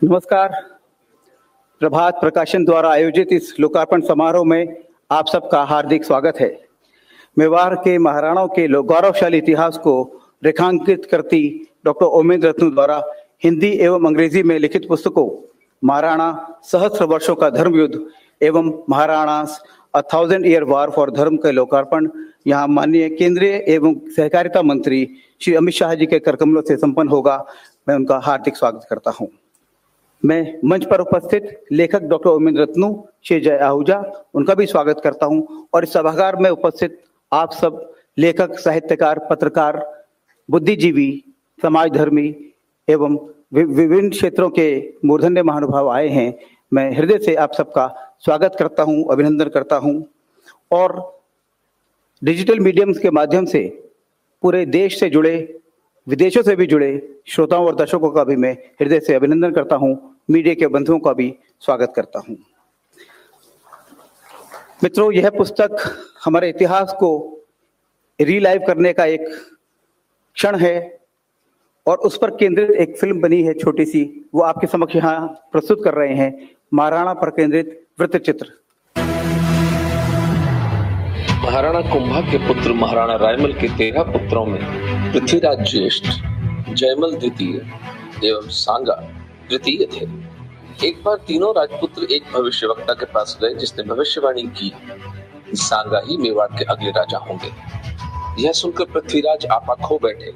नमस्कार। प्रभात प्रकाशन द्वारा आयोजित इस लोकार्पण समारोह में आप सबका हार्दिक स्वागत है। मेवाड़ के महाराणाओं के गौरवशाली इतिहास को रेखांकित करती डॉक्टर ओमेंद्र रत्न द्वारा हिंदी एवं अंग्रेज़ी में लिखित पुस्तकों, महाराणा सहस्त्र वर्षों का धर्म युद्ध एवं Maharana a thousand year war for dharma का लोकार्पण, यहाँ माननीय केंद्रीय एवं सहकारिता मंत्री श्री अमित शाह जी के करकमलों से संपन्न होगा। मैं उनका हार्दिक स्वागत करता हूँ। मैं मंच पर उपस्थित लेखक डॉक्टर उमेंद्र रत्नू, श्री जय आहूजा, उनका भी स्वागत करता हूँ। और इस सभागार में उपस्थित आप सब, लेखक, साहित्यकार, पत्रकार, बुद्धिजीवी समाज धर्मी एवं विभिन्न क्षेत्रों के मूर्धन्य महानुभाव आए हैं, मैं हृदय से आप सबका स्वागत करता हूँ, अभिनंदन करता हूँ। और डिजिटल मीडियम्स के माध्यम से पूरे देश से जुड़े, विदेशों से भी जुड़े श्रोताओं और दर्शकों का भी मैं हृदय से अभिनंदन करता हूँ। मीडिया के बंधुओं का भी स्वागत करता हूँ। मित्रों, यह पुस्तक हमारे इतिहास को रीलाइव करने का एक क्षण है और उस पर केंद्रित एक फ़िल्म बनी है छोटी सी, वो आपके समक्ष यहाँ प्रस्तुत कर रहे हैं, महाराणा पर केंद्रित वृत्त चित्र महाराणा कुंभा के पुत्र महाराणा रायमल के तेरह पुत्रों में पृथ्वीराज ज्येष्ठ, जयमल द्वितीय एवं सांगा तृतीय थे। एक बार तीनों राजपुत्र एक भविष्यवक्ता के पास गए, जिसने भविष्यवाणी की सांगा ही मेवाड़ के अगले राजा होंगे। यह सुनकर पृथ्वीराज आपा खो बैठे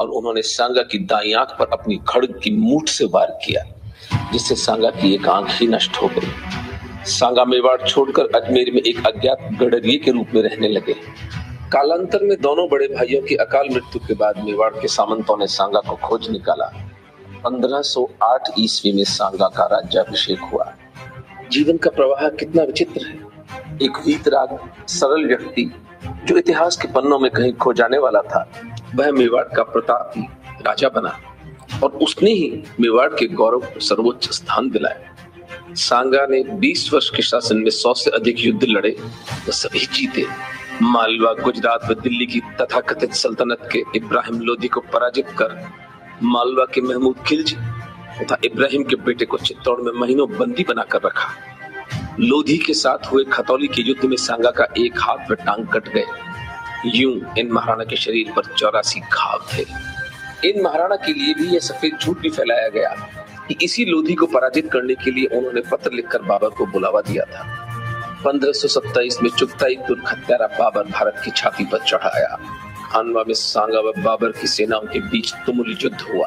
और उन्होंने सांगा की दाई आँख पर अपनी खड़ग की मूठ से वार किया, जिससे सांगा की एक आँख ही नष्ट हो गई। सांगा मेवाड़ छोड़कर अजमेर में एक अज्ञात गडरिये के रूप में रहने लगे। कालांतर में दोनों बड़े भाइयों की अकाल मृत्यु के बाद मेवाड़ के सामंतों ने सांगा को खोज निकाला। 1508 ईस्वी में सांगा का राज्याभिषेक हुआ। जीवन का प्रवाह कितना विचित्र है। एक वीतराग सरल व्यक्ति जो इतिहास के पन्नों में कहीं खो जाने वाला था। वह मेवाड़ का प्रतापी राजा बना और उसने ही मेवाड़ के गौरव को सर्वोच्च स्थान दिलाया। सांगा ने 20 वर्ष के शासन में 100 से अधिक युद्ध लड़े तो सभी जीते। मालवा गुजरात व दिल्ली की तथाकथित सल्तनत के इब्राहिम लोधी को पराजित कर मालवा के महमूद खिलजी तथा इब्राहिम के बेटे को चित्तौड़ में महीनों बंदी बनाकर रखा। लोधी के साथ हुए खतौली के युद्ध में सांगा का एक हाथ व टांग कट गए। यूँ इन महाराणा के शरीर पर चौरासी घाव थे। इन महाराणा के लिए भी यह सफ़ेद झूठ भी फैलाया गया कि इसी लोधी को पराजित करने के लिए उन्होंने पत्र लिखकर बाबर को बुलावा दिया था। 1527 में चुगताई तुर्क हत्यारा बाबर भारत की छाती पर चढ़ाया। खानवा में सांगा व बाबर की सेनाओं के बीच तुमुल युद्ध हुआ।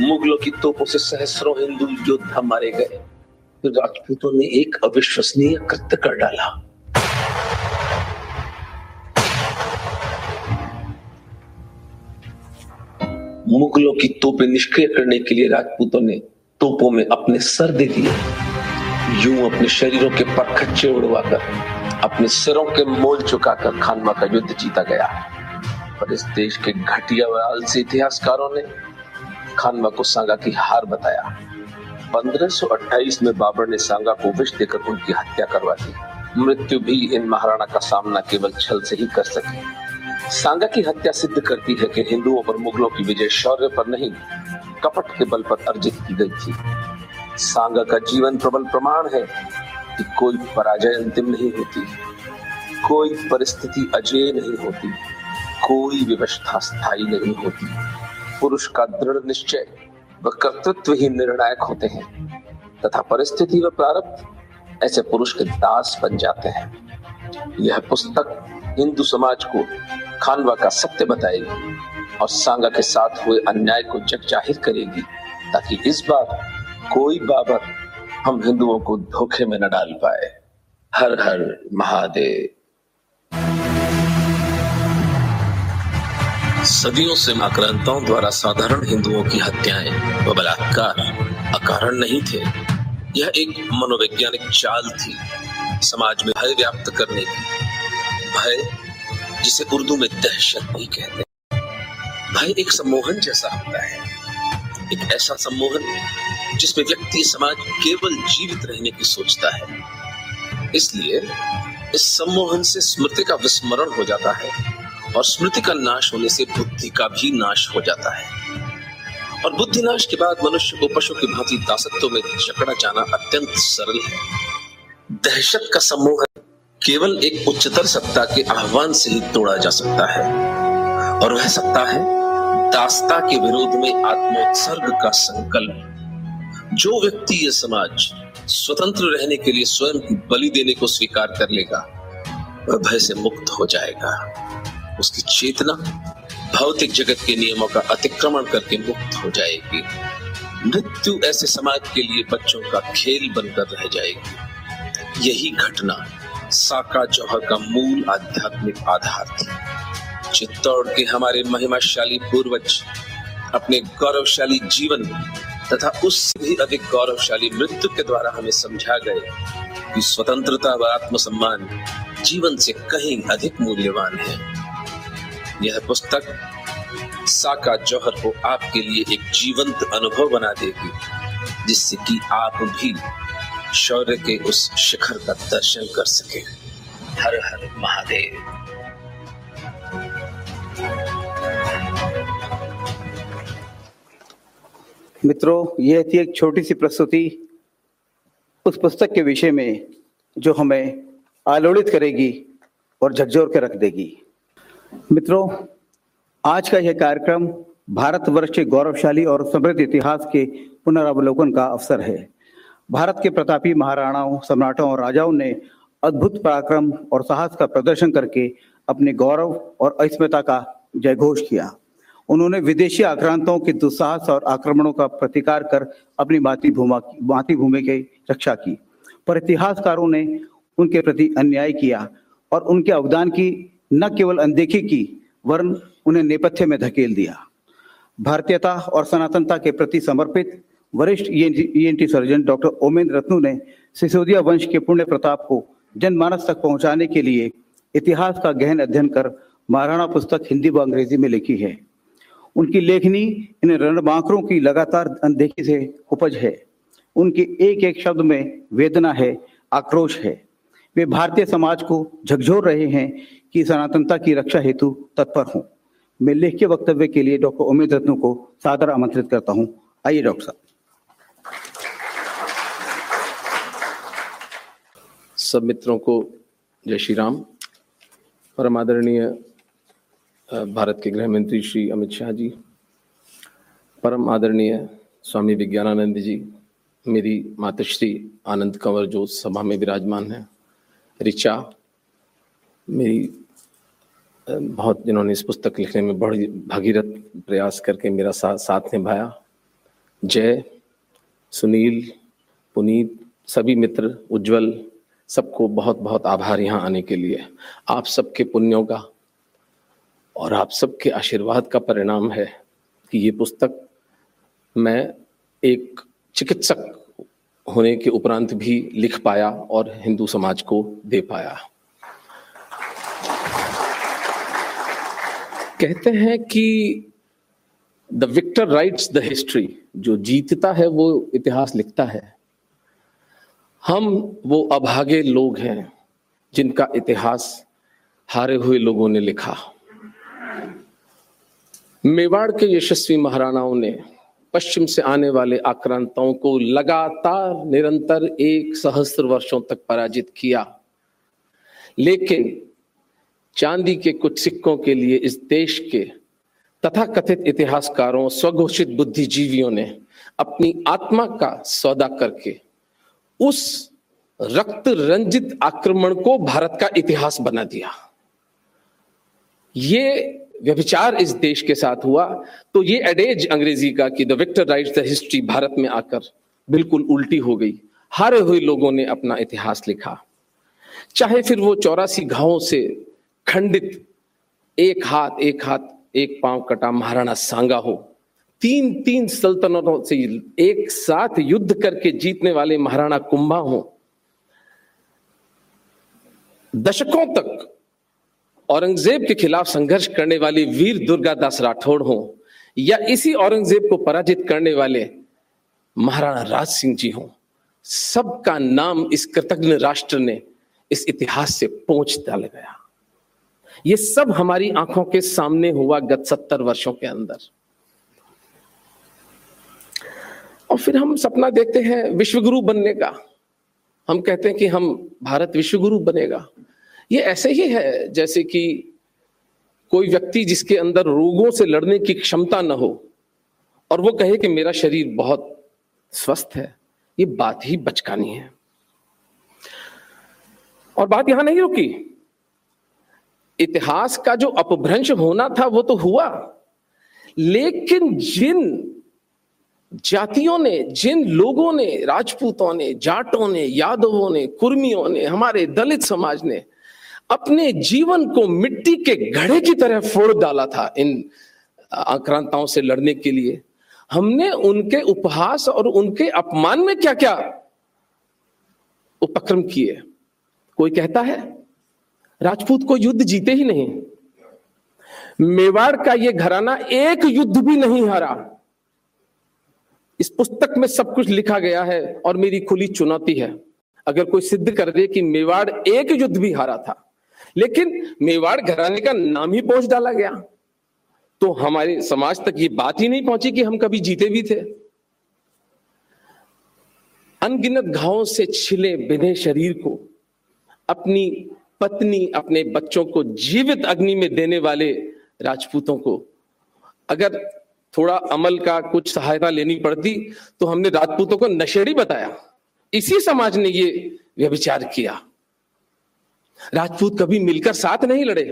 मुगलों की तोपों से सहस्रों हिंदू योद्धा मारे गए। फिर राजपूतों ने एक अविश्वसनीय कृत्य कर डाला। मुगलों की तोपें निष्क्रिय करने के लिए राजपूतों ने तोपों में अपने सर दे दिए। यूँ अपने शरीरों के परखच्चे उड़वाकर, अपने सिरों के मोल चुकाकर खानवा का युद्ध जीता गया। पर इस देश के घटिया व आलसी इतिहासकारों ने खानवा को सांगा की हार बताया। 1528 में बाबर ने सांगा को विष देकर उनकी हत्या करवा दी। मृत्यु भी इन महाराणा का सामना केवल छल से ही कर सके। सांगा की हत्या सिद्ध करती है कि हिंदुओं पर मुगलों की विजय शौर्य पर नहीं, कपट के बल पर अर्जित की गई थी। सांगा का जीवन प्रबल प्रमाण है कि कोई पराजय अंतिम नहीं होती, कोई परिस्थिति अजय नहीं होती। कोई व्यवस्था स्थायी नहीं होती। पुरुष का दृढ़ निश्चय व कर्तृत्व ही निर्णायक होते हैं, तथा परिस्थिति व प्रारब्ध ऐसे पुरुष के दास बन जाते हैं। यह पुस्तक हिंदू समाज को खानवा का सत्य बताएगी और सांगा के साथ हुए अन्याय को जग ज़ाहिर करेगी, ताकि इस बार कोई बाबर हम हिंदुओं को धोखे में न डाल पाए। हर हर महादेव। सदियों से आक्रांताओं द्वारा साधारण हिंदुओं की हत्याएँ व बलात्कार अकारण नहीं थे। यह एक मनोवैज्ञानिक चाल थी समाज में भय व्याप्त करने की। भय जिसे उर्दू में दहशत भी कहते हैं। भय एक सम्मोहन जैसा होता है। एक ऐसा सम्मोहन जिसमें व्यक्ति समाज केवल जीवित रहने की सोचता है। इसलिए इस सम्मोहन से स्मृति का विस्मरण हो जाता है। और स्मृति का नाश होने से बुद्धि का भी नाश हो जाता है। और बुद्धिनाश के बाद मनुष्य को पशु की भांति दासत्व में जकड़ा जाना अत्यंत सरल है। दहशत का समूह केवल एक उच्चतर सत्ता के आह्वान से ही तोड़ा जा सकता है। और वह सत्ता है दासता के विरोध में आत्मोत्सर्ग का संकल्प। जो व्यक्ति ये समाज स्वतंत्र रहने के लिए स्वयं की बलि देने को स्वीकार कर लेगा, वह भय से मुक्त हो जाएगा। उसकी चेतना भौतिक जगत के नियमों का अतिक्रमण करके मुक्त हो जाएगी। मृत्यु ऐसे समाज के लिए बच्चों का खेल बनकर रह जाएगी। यही घटना साका जौहर का मूल आध्यात्मिक आधार थी। चित्तौड़ के हमारे महिमाशाली पूर्वज अपने गौरवशाली जीवन तथा उससे भी अधिक गौरवशाली मृत्यु के द्वारा हमें समझा गए कि स्वतंत्रता व आत्मसम्मान जीवन से कहीं अधिक मूल्यवान है। यह पुस्तक साका जौहर को आपके लिए एक जीवंत अनुभव बना देगी जिससे कि आप भी शौर्य के उस शिखर का दर्शन कर सके। हर हर महादेव। मित्रों यह थी एक छोटी सी प्रस्तुति उस पुस्तक के विषय में जो हमें आलोड़ित करेगी और झकझोर के रख देगी। मित्रों, आज का यह कार्यक्रम भारतवर्ष के गौरवशाली और समृद्ध इतिहास के पुनरावलोकन का अवसर है। भारत के प्रतापी महाराणाओं, सम्राटों और राजाओं ने अद्भुत पराक्रम और साहस का प्रदर्शन करके अपने गौरव और अस्मिता का जयघोष किया। उन्होंने विदेशी आक्रांतों के दुस्साहस और आक्रमणों का प्रतिकार कर अपनी मातृभूमि की रक्षा की। पर इतिहासकारों ने उनके प्रति अन्याय किया और उनके अवदान की न केवल अनदेखी की, वरन उन्हें नेपथ्य में धकेल दिया। भारतीयता और सनातनता के प्रति समर्पित वरिष्ठ ENT surgeon doctor Omendra Ratnu ने सिसोदिया वंश के पुण्य प्रताप को जनमानस तक पहुँचाने के लिए इतिहास का गहन अध्ययन कर महाराणा पुस्तक हिंदी व अंग्रेज़ी में लिखी है। उनकी लेखनी इन रणबांकरों की लगातार अनदेखी से उपज है। उनके एक एक शब्द में वेदना है, आक्रोश है। वे भारतीय समाज को झकझोर रहे हैं कि सनातनता की रक्षा हेतु तत्पर हूँ। मैं लेख के वक्तव्य के लिए डॉक्टर उमेद रत्नू को सादर आमंत्रित करता हूँ। आइए डॉक्टर साहब। सब मित्रों को जय श्री राम। परम आदरणीय भारत के गृह मंत्री श्री अमित शाह जी, परम आदरणीय स्वामी विज्ञानानंद जी, मेरी मातश्री आनंद कंवर जो सभा में विराजमान है, ऋचा, मेरी बहुत जिन्होंने इस पुस्तक लिखने में बड़ी भगीरथ प्रयास करके मेरा साथ साथ निभाया। जय, सुनील, पुनीत, सभी मित्र, उज्जवल, सबको बहुत बहुत आभार यहाँ आने के लिए। आप सबके पुण्यों का और आप सबके आशीर्वाद का परिणाम है कि ये पुस्तक मैं एक चिकित्सक होने के उपरांत भी लिख पाया और हिंदू समाज को दे पाया। कहते हैं कि the victor writes the history जो जीतता है, वो इतिहास लिखता है। हम वो अभागे लोग हैं, जिनका इतिहास हारे हुए लोगों ने लिखा। मेवाड़ के यशस्वी महाराणाओं ने पश्चिम से आने वाले आक्रांताओं को लगातार निरंतर एक सहस्त्र वर्षों तक पराजित किया। लेकिन चांदी के कुछ सिक्कों के लिए इस देश के तथा कथित इतिहासकारों, स्वघोषित बुद्धिजीवियों ने अपनी आत्मा का सौदा करके उस रक्त रंजित आक्रमण को भारत का इतिहास बना दिया। ये व्यभिचार इस देश के साथ हुआ तो ये एडेज अंग्रेज़ी का कि the victor write the history Bharat में आकर बिल्कुल उल्टी हो गई। हारे हुए लोगों ने अपना इतिहास लिखा। चाहे फिर वो चौरासी घावों से खंडित, एक हाथ एक हाथ, एक पाँव कटा महाराणा सांगा हो। तीन तीन सल्तनतों से एक साथ युद्ध करके जीतने वाले महाराणा कुंभा हो। दशकों तक औरंगज़ेब के खिलाफ संघर्ष करने वाले वीर दुर्गादास राठौड़ हो, या इसी औरंगज़ेब को पराजित करने वाले महाराणा राज सिंह जी हो, सबका नाम इस कृतज्ञ राष्ट्र ने इस इतिहास से पहुँच डाल गया। ये सब हमारी आँखों के सामने हुआ गत सत्तर वर्षों के अंदर। और फिर हम सपना देखते हैं विश्वगुरु बनने का हम कहते हैं कि हम भारत विश्वगुरु बनेगा। ये ऐसे ही है जैसे कि कोई व्यक्ति जिसके अंदर रोगों से लड़ने की क्षमता न हो और वो कहे कि मेरा शरीर बहुत स्वस्थ है, ये बात ही बचकानी है। और बात यहाँ नहीं रुकी। इतिहास का जो अपभ्रंश होना था, वो तो हुआ। लेकिन जिन जातियों ने, जिन लोगों ने, राजपूतों ने, जाटों ने, यादवों ने, कुर्मियों ने, हमारे दलित समाज ने अपने जीवन को मिट्टी के घड़े की तरह फोड़ डाला था इन आक्रांताओं से लड़ने के लिए, हमने उनके उपहास और उनके अपमान में क्या क्या उपक्रम किए? कोई कहता है? राजपूत को युद्ध जीते ही नहीं। मेवाड़ का यह घराना एक युद्ध भी नहीं हारा। इस पुस्तक में सब कुछ लिखा गया है और मेरी खुली चुनौती है। अगर कोई सिद्ध कर दे कि मेवाड़ एक युद्ध भी हारा था, लेकिन मेवाड़ घराने का नाम ही पहुँच डाला गया तो हमारे समाज तक ये बात ही नहीं पहुँची कि हम कभी जीते भी थे। अनगिनत घावों से छिले बिने शरीर को अपनी पत्नी अपने बच्चों को जीवित अग्नि में देने वाले राजपूतों को, अगर थोड़ा अमल का कुछ सहायता लेनी पड़ती तो हमने राजपूतों को नशेड़ी बताया। इसी समाज ने ये व्यभिचार किया। राजपूत कभी मिलकर साथ नहीं लड़े।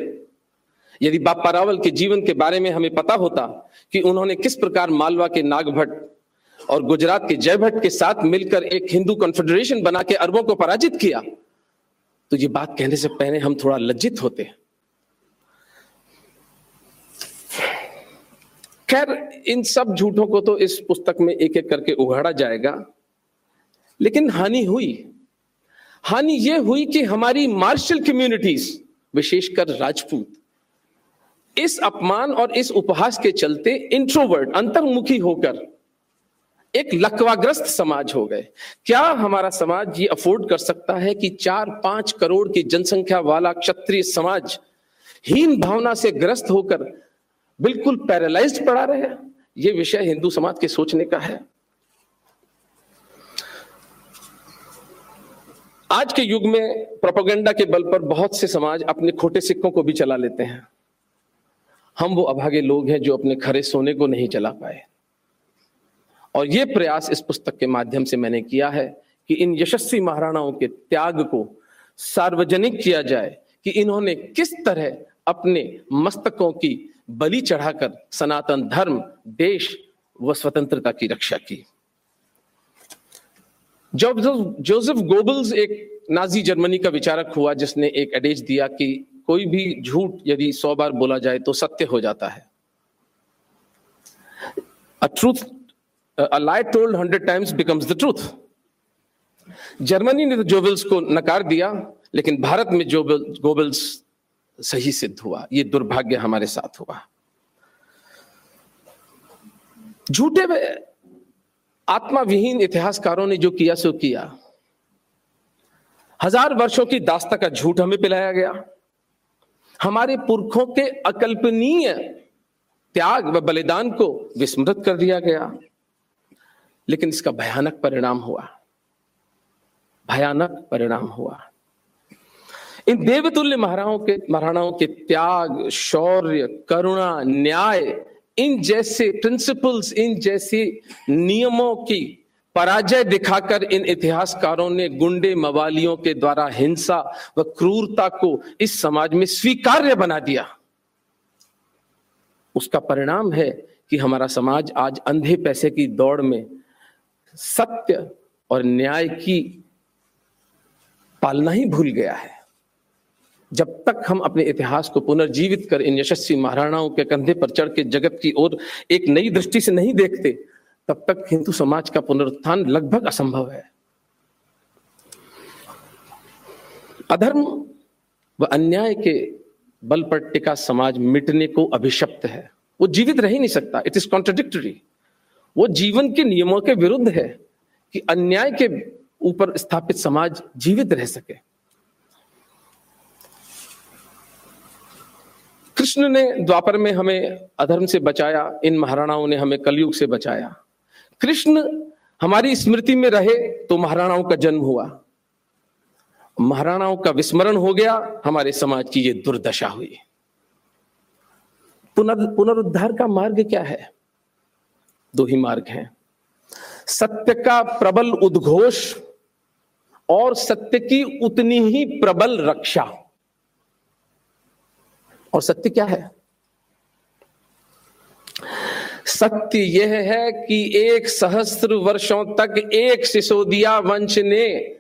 यदि बापा रावल के जीवन के बारे में हमें पता होता कि उन्होंने किस प्रकार मालवा के नागभट्ट और गुजरात के जय भट्ट के साथ मिलकर एक हिंदू कॉन्फेडरेशन बना के अरबों को पराजित किया तो ये बात कहने से पहले हम थोड़ा लज्जित होते हैं। खैर, इन सब झूठों को तो इस पुस्तक में एक एक करके उघाड़ा जाएगा, लेकिन हानि हुई। हानि यह हुई कि हमारी मार्शल कम्युनिटीज विशेषकर राजपूत, इस अपमान और इस उपहास के चलते इंट्रोवर्ट अंतर्मुखी होकर एक लकवाग्रस्त समाज हो गए। क्या हमारा समाज ये अफोर्ड कर सकता है कि चार पाँच करोड़ की जनसंख्या वाला क्षत्रिय समाज हीन भावना से ग्रस्त होकर बिल्कुल पैरालाइज्ड पड़ा रहे? ये विषय हिंदू समाज के सोचने का है। आज के युग में प्रोपोगंडा के बल पर बहुत से समाज अपने खोटे सिक्कों को भी चला लेते हैं। हम वो अभागे लोग हैं जो अपने खरे सोने को नहीं चला पाए। और ये प्रयास इस पुस्तक के माध्यम से मैंने किया है कि इन यशस्वी महाराणाओं के त्याग को सार्वजनिक किया जाए कि इन्होंने किस तरह अपने मस्तकों की बलि चढ़ाकर सनातन धर्म, देश व स्वतंत्रता की रक्षा की। जोसेफ जोसेफ गोबल्स एक नाजी जर्मनी का विचारक हुआ, जिसने एक एडेज दिया कि कोई भी झूठ यदि सौ बार बोला जाए तो सत्य हो जाता है। A truth a lie told hundred times becomes the truth Germany ने तो जोबल्स को नकार दिया, लेकिन भारत में जोबल गोबल्स सही सिद्ध हुआ। ये दुर्भाग्य हमारे साथ हुआ। झूठे आत्मा विहीन इतिहासकारों ने जो किया, सो किया। हज़ार वर्षों की दास्ता का झूठ हमें पिलाया गया। हमारे पुरखों के अकल्पनीय त्याग व बलिदान को विस्मृत कर दिया गया। लेकिन इसका भयानक परिणाम हुआ। भयानक परिणाम हुआ। इन देवतुल्य महाराणाओं के महाराणाओं के त्याग, शौर्य, करुणा, न्याय, इन जैसे प्रिंसिपल्स इन जैसे नियमों की पराजय दिखाकर इन इतिहासकारों ने गुंडे मवालियों के द्वारा हिंसा व क्रूरता को इस समाज में स्वीकार्य बना दिया। उसका परिणाम है कि हमारा समाज आज अंधे पैसे की दौड़ में सत्य और न्याय की पालना ही भूल गया है। जब तक हम अपने इतिहास को पुनर्जीवित कर इन यशस्वी महाराणाओं के कंधे पर चढ़ के जगत की ओर एक नई दृष्टि से नहीं देखते, तब तक हिंदू समाज का पुनरुत्थान लगभग असंभव है। अधर्म व अन्याय के बल पर टिका समाज मिटने को अभिशप्त है। वो जीवित रह ही नहीं सकता। इट इज़ कॉन्ट्रडिक्टरी वो जीवन के नियमों के विरुद्ध है कि अन्याय के ऊपर स्थापित समाज जीवित रह सके। कृष्ण ने द्वापर में हमें अधर्म से बचाया, इन महाराणाओं ने हमें कलयुग से बचाया। कृष्ण हमारी स्मृति में रहे तो महाराणाओं का जन्म हुआ। महाराणाओं का विस्मरण हो गया, हमारे समाज की ये दुर्दशा हुई। पुनर, पुनरुद्धार का मार्ग क्या है? दो ही मार्ग हैं। सत्य का प्रबल उद्घोष और सत्य की उतनी ही प्रबल रक्षा। और सत्य क्या है? सत्य यह है कि एक सहस्त्र वर्षों तक एक सिसोदिया वंश ने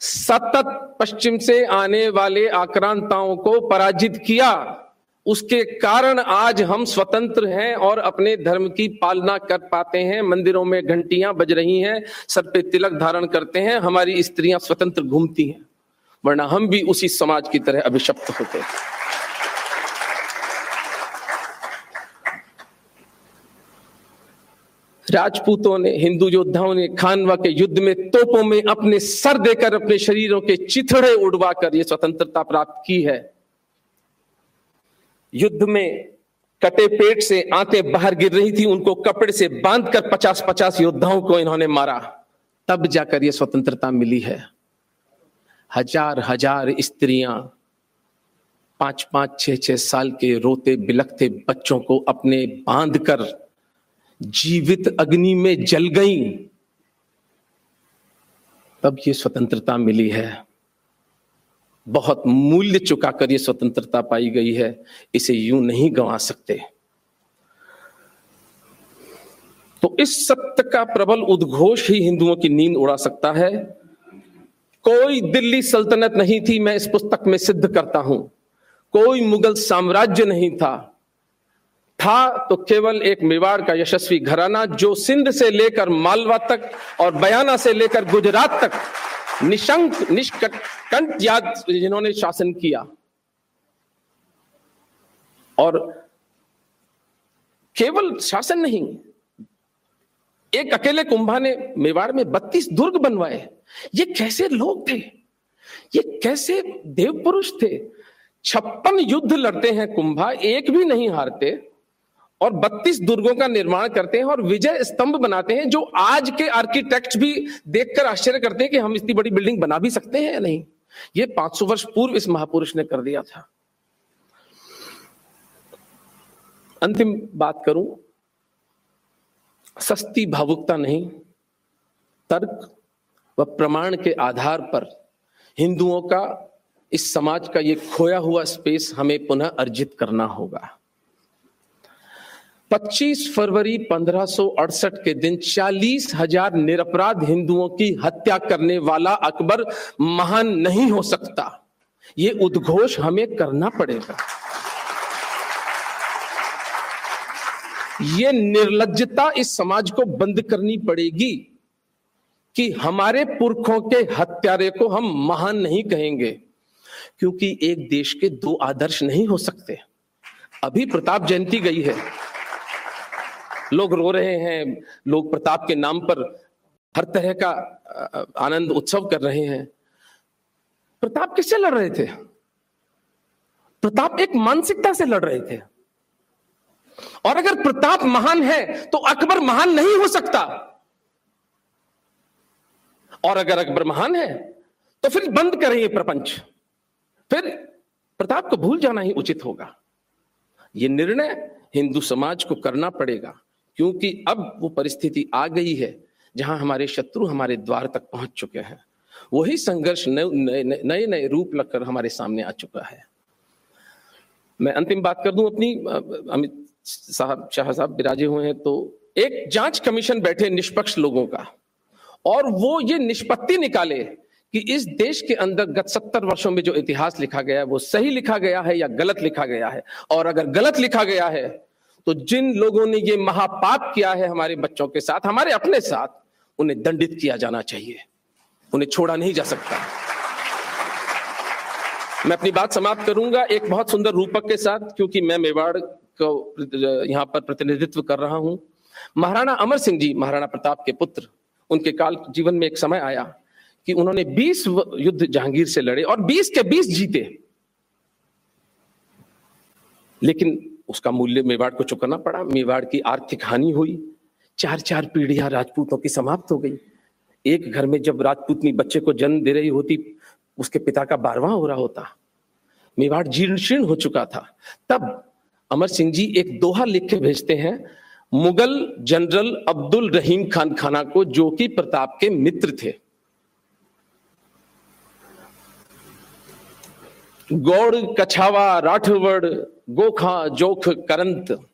सतत पश्चिम से आने वाले आक्रांताओं को पराजित किया। उसके कारण आज हम स्वतंत्र हैं और अपने धर्म की पालना कर पाते हैं। मंदिरों में घंटियाँ बज रही हैं, सर पे तिलक धारण करते हैं, हमारी स्त्रियाँ स्वतंत्र घूमती हैं, वरना हम भी उसी समाज की तरह अभिशप्त होते हैं। राजपूतों ने, हिंदू योद्धाओं ने खानवा के युद्ध में तोपों में अपने सर देकर अपने शरीरों के चिथड़े उड़वाकर यह स्वतंत्रता प्राप्त की है। युद्ध में कटे पेट से आंतें बाहर गिर रही थी, उनको कपड़े से बांधकर पचास पचास योद्धाओं को इन्होंने मारा। तब जाकर यह स्वतंत्रता मिली है। हज़ार हज़ार स्त्रियाँ पाँच पाँच छह छह साल के रोते, बिलखते बच्चों को अपने बाँध कर जीवित अग्नि में जल गई। तब ये स्वतंत्रता मिली है। बहुत मूल्य चुकाकर ये स्वतंत्रता पाई गई है, इसे यूँ नहीं गंवा सकते। तो इस सत्य का प्रबल उद्घोष ही हिंदुओं की नींद उड़ा सकता है। कोई दिल्ली सल्तनत नहीं थी, मैं इस पुस्तक में सिद्ध करता हूँ। कोई मुगल साम्राज्य नहीं था। था तो केवल एक मेवाड़ का यशस्वी घराना, जो सिंध से लेकर मालवा तक और बयाना से लेकर गुजरात तक निशंक निष्कंठ याद जिन्होंने शासन किया। और केवल शासन नहीं, एक अकेले कुंभा ने मेवाड़ में बत्तीस दुर्ग बनवाए। ये कैसे लोग थे? ये कैसे देव पुरुष थे? छप्पन युद्ध लड़ते हैं कुंभा, एक भी नहीं हारते। और 32 दुर्गों का निर्माण करते हैं और विजय स्तंभ बनाते हैं, जो आज के आर्किटेक्ट भी देखकर आश्चर्य करते हैं कि हम इतनी बड़ी बिल्डिंग बना भी सकते हैं या नहीं। ये 500 वर्ष पूर्व इस महापुरुष ने कर दिया था। अंतिम बात करूँ, सस्ती भावुकता नहीं, तर्क व प्रमाण के आधार पर हिंदुओं का, इस समाज का ये खोया हुआ स्पेस हमें पुनः अर्जित करना होगा। 25 फरवरी 1568 के दिन चालीस हज़ार निरपराध हिंदुओं की हत्या करने वाला अकबर महान नहीं हो सकता। ये उद्घोष हमें करना पड़ेगा। ये निर्लजता इस समाज को बंद करनी पड़ेगी कि हमारे पुरखों के हत्यारे को हम महान नहीं कहेंगे, क्योंकि एक देश के दो आदर्श नहीं हो सकते। अभी प्रताप जयंती गई है। लोग रो रहे हैं, लोग प्रताप के नाम पर हर तरह का आनंद उत्सव कर रहे हैं। प्रताप किससे लड़ रहे थे? प्रताप एक मानसिकता से लड़ रहे थे। और अगर प्रताप महान है तो अकबर महान नहीं हो सकता। और अगर अकबर महान है तो फिर बंद करें ये प्रपंच। फिर प्रताप को भूल जाना ही उचित होगा। यह निर्णय हिंदू समाज को करना पड़ेगा। क्योंकि अब वो परिस्थिति आ गई है जहाँ हमारे शत्रु हमारे द्वार तक पहुँच चुके हैं। वही संघर्ष नए नए रूप लगकर हमारे सामने आ चुका है। मैं अंतिम बात कर दूँ अपनी अमित साहब, शाह साहब विराजे हुए हैं तो एक जाँच कमीशन बैठे निष्पक्ष लोगों का और वो ये निष्पत्ति निकाले कि इस देश के अंदर गत सत्तर वर्षों में जो इतिहास लिखा गया है, वो सही लिखा गया है या गलत लिखा गया है। और अगर गलत लिखा गया है तो जिन लोगों ने ये महापाप किया है हमारे बच्चों के साथ, हमारे अपने साथ, उन्हें दंडित किया जाना चाहिए। उन्हें छोड़ा नहीं जा सकता। मैं अपनी बात समाप्त करूँगा एक बहुत सुंदर रूपक के साथ, क्योंकि मैं मेवाड़ को, यहाँ पर प्रतिनिधित्व कर रहा हूँ। महाराणा अमर सिंह जी, महाराणा प्रताप के पुत्र, उनके काल जीवन में एक समय आया कि उन्होंने 20 युद्ध जहांगीर से लड़े और 20 के 20 जीते। लेकिन उसका मूल्य मेवाड़ को चुकाना पड़ा। मेवाड़ की आर्थिक हानि हुई। चार चार पीढ़ियाँ राजपूतों की समाप्त हो गई। एक घर में जब राजपूतनी बच्चे को जन्म दे रही होती, उसके पिता का बारवा हो रहा होता। मेवाड़ जीर्ण शीर्ण हो चुका था। तब अमर सिंह जी एक दोहा लिख के भेजते हैं, मुगल जनरल अब्दुल रहीम खान खाना को जो कि प्रताप के मित्र थे। गौड़ कछावा राठवड़ गोखा, जोख, करंत।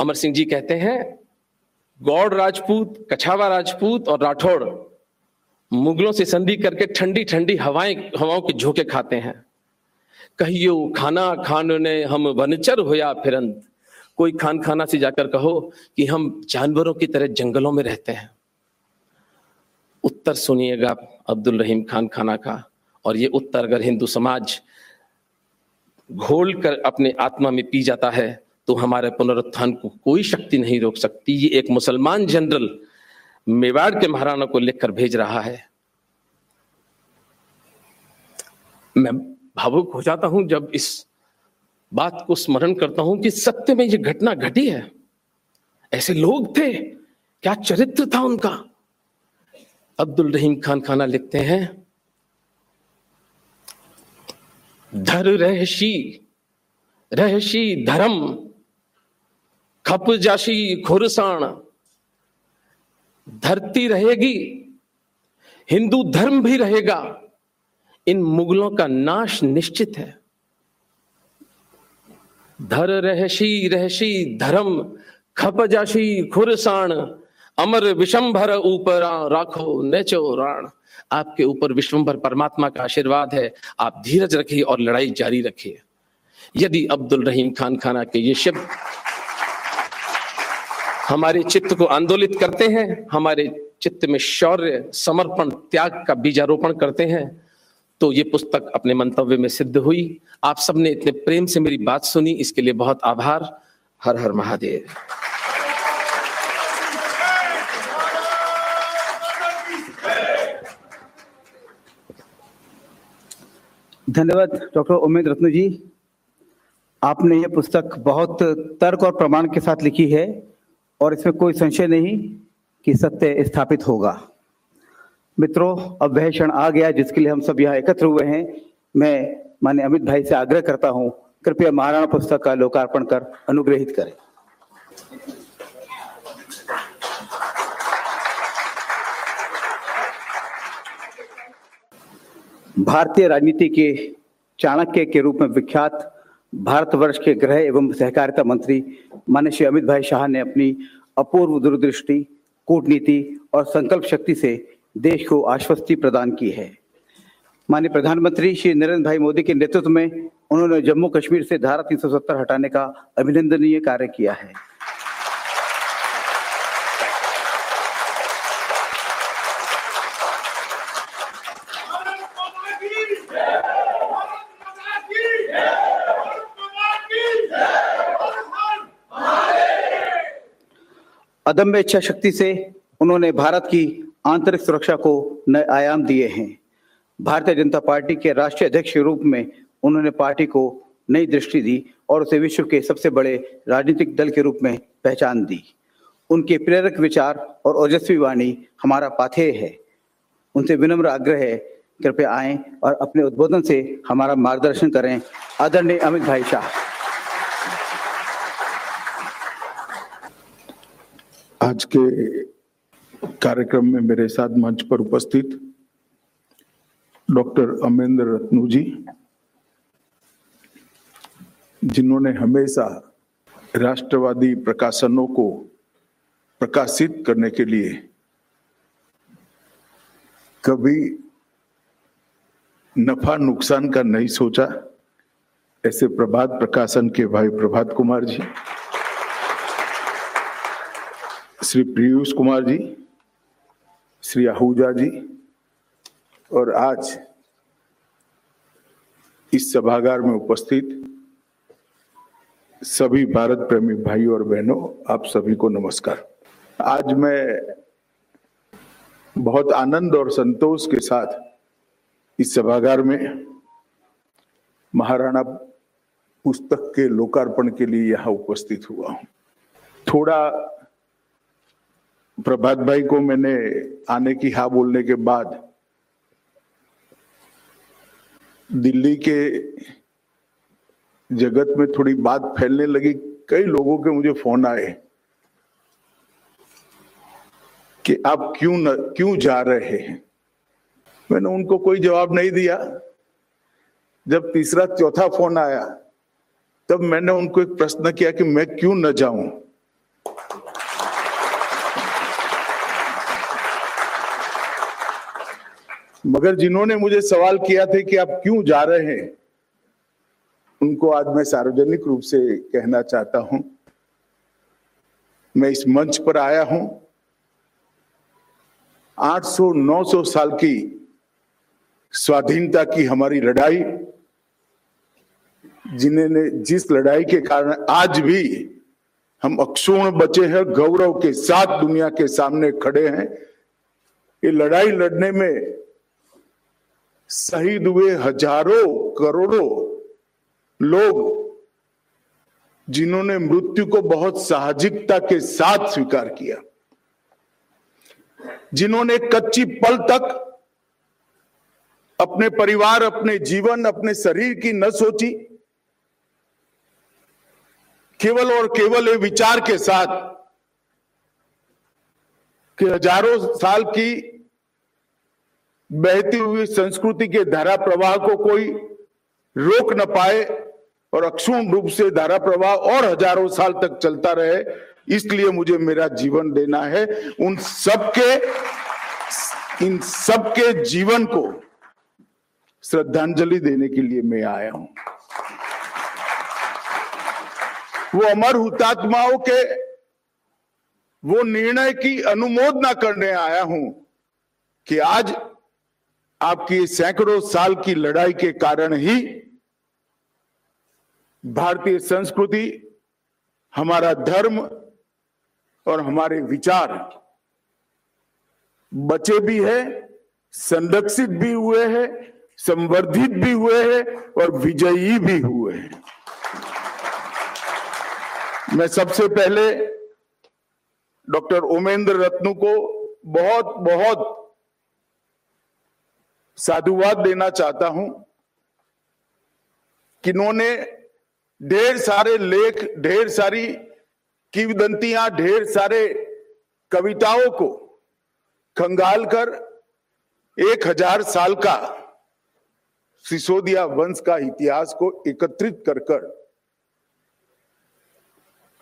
अमर सिंह जी कहते हैं, गौड़ राजपूत, कछावा राजपूत और राठौड़ मुगलों से संधि करके ठंडी ठंडी हवाएँ, हवाओं के झोंके खाते हैं। कहियो, खाना खान ने हम वनचर होया फिरंत। कोई खान खाना से जाकर कहो कि हम जानवरों की तरह जंगलों में रहते हैं। उत्तर सुनिएगा अब्दुल रहीम खान खाना का। और ये उत्तर अगर हिंदू समाज घोल कर अपने आत्मा में पी जाता है तो हमारे पुनरुत्थान को कोई शक्ति नहीं रोक सकती। ये एक मुसलमान जनरल मेवाड़ के महाराणा को लिखकर भेज रहा है। मैं भावुक हो जाता हूँ जब इस बात को स्मरण करता हूँ कि सत्य में ये घटना घटी है। ऐसे लोग थे, क्या चरित्र था उनका? अब्दुल रहीम खान खाना लिखते हैं। धर रहशी रहशी धर्म, खप जाशी खुरसाण। धरती रहेगी, हिंदू धर्म भी रहेगा, इन मुगलों का नाश निश्चित है। धर रहशी रहशी धर्म, खप जाशी खुरसाण अमर विशंभर ऊपर राखो, नेचो राण। आपके ऊपर विश्वंभर परमात्मा का आशीर्वाद है। आप धीरज रखिए और लड़ाई जारी रखिए। यदि अब्दुल रहीम खान खाना के ये शब्द हमारे चित्त को आंदोलित करते हैं, हमारे चित्त में शौर्य, समर्पण, त्याग का बीजारोपण करते हैं तो ये पुस्तक अपने मंतव्य में सिद्ध हुई। आप सबने इतने प्रेम से मेरी बात सुनी, इसके लिए बहुत आभार। हर हर महादेव। धन्यवाद, डॉक्टर उमेद रत्न जी। आपने ये पुस्तक बहुत तर्क और प्रमाण के साथ लिखी है और इसमें कोई संशय नहीं कि सत्य स्थापित होगा। मित्रों, अब वह क्षण आ गया जिसके लिए हम सब यहाँ एकत्र हुए हैं। मैं माने अमित भाई से आग्रह करता हूँ, कृपया महाराणा पुस्तक का लोकार्पण कर, अनुग्रहित करें। भारतीय राजनीति के चाणक्य के रूप में विख्यात भारतवर्ष के गृह एवं सहकारिता मंत्री मान्य श्री अमित भाई शाह ने अपनी अपूर्व दूरदृष्टि, कूटनीति और संकल्प शक्ति से देश को आश्वस्ति प्रदान की है। माननीय प्रधानमंत्री श्री नरेंद्र भाई मोदी के नेतृत्व में उन्होंने जम्मू कश्मीर से धारा 370 हटाने का अभिनंदनीय कार्य किया है। अदम्य इच्छा शक्ति से उन्होंने भारत की आंतरिक सुरक्षा को नए आयाम दिए हैं। भारतीय जनता पार्टी के राष्ट्रीय अध्यक्ष के रूप में उन्होंने पार्टी को नई दृष्टि दी और उसे विश्व के सबसे बड़े राजनीतिक दल के रूप में पहचान दी। उनके प्रेरक विचार और ओजस्वी वाणी हमारा पाथेय है। उनसे विनम्र आग्रह है, कृपया आए और अपने उद्बोधन से हमारा मार्गदर्शन करें। आदरणीय अमित भाई शाह। आज के कार्यक्रम में मेरे साथ मंच पर उपस्थित डॉक्टर अमेंद्र रत्नू जी, जिन्होंने हमेशा राष्ट्रवादी प्रकाशनों को प्रकाशित करने के लिए कभी नफा नुकसान का नहीं सोचा, ऐसे प्रभात प्रकाशन के भाई प्रभात कुमार जी। श्री पीयूष कुमार जी, श्री आहूजा जी, और आज इस सभागार में उपस्थित सभी भारत प्रेमी भाइयों और बहनों, आप सभी को नमस्कार। आज मैं बहुत आनंद और संतोष के साथ इस सभागार में महाराणा पुस्तक के लोकार्पण के लिए यहाँ उपस्थित हुआ हूँ। थोड़ा प्रभात भाई को मैंने आने की हा बोलने के बाद दिल्ली के जगत में थोड़ी बात फैलने लगी। कई लोगों के मुझे फ़ोन आए कि आप क्यों न, क्यों जा रहे हैं? मैंने उनको कोई जवाब नहीं दिया। जब तीसरा, चौथा फ़ोन आया, तब मैंने उनको एक प्रश्न किया कि मैं क्यों न जाऊँ? मगर जिन्होंने मुझे सवाल किया थे कि आप क्यों जा रहे हैं, उनको आज मैं सार्वजनिक रूप से कहना चाहता हूँ। मैं इस मंच पर आया हूँ। 800 900 साल की स्वाधीनता की हमारी लड़ाई, जिन्होंने जिस लड़ाई के कारण आज भी हम अक्षुण बचे हैं, गौरव के साथ दुनिया के सामने खड़े हैं, ये लड़ाई लड़ने में शहीद हुए हज़ारों करोड़ों लोग जिन्होंने मृत्यु को बहुत साहजिकता के साथ स्वीकार किया। जिन्होंने कच्ची पल तक अपने परिवार, अपने जीवन, अपने शरीर की न सोची, केवल और केवल ये विचार के साथ कि हज़ारों साल की बहती हुई संस्कृति के धारा प्रवाह को कोई रोक न पाए और अक्षुण रूप से धारा प्रवाह और हज़ारों साल तक चलता रहे, इसलिए मुझे मेरा जीवन देना है। उन सबके, इन सबके जीवन को श्रद्धांजलि देने के लिए मैं आया हूँ। वो अमर हुतात्माओं के, वो निर्णय की अनुमोदना करने आया हूँ कि आज आपकी सैकड़ों साल की लड़ाई के कारण ही भारतीय संस्कृति, हमारा धर्म और हमारे विचार बचे भी है, संरक्षित भी हुए हैं, संवर्धित भी हुए हैं और विजयी भी हुए हैं। मैं सबसे पहले डॉक्टर ओमेंद्र रत्नु को बहुत बहुत साधुवाद देना चाहता हूँ कि इन्होंने ढेर सारे लेख, ढेर सारी किवदंतियाँ, ढेर सारे कविताओं को खंगाल कर एक हज़ार साल का सिसोदिया वंश का इतिहास को एकत्रित कर कर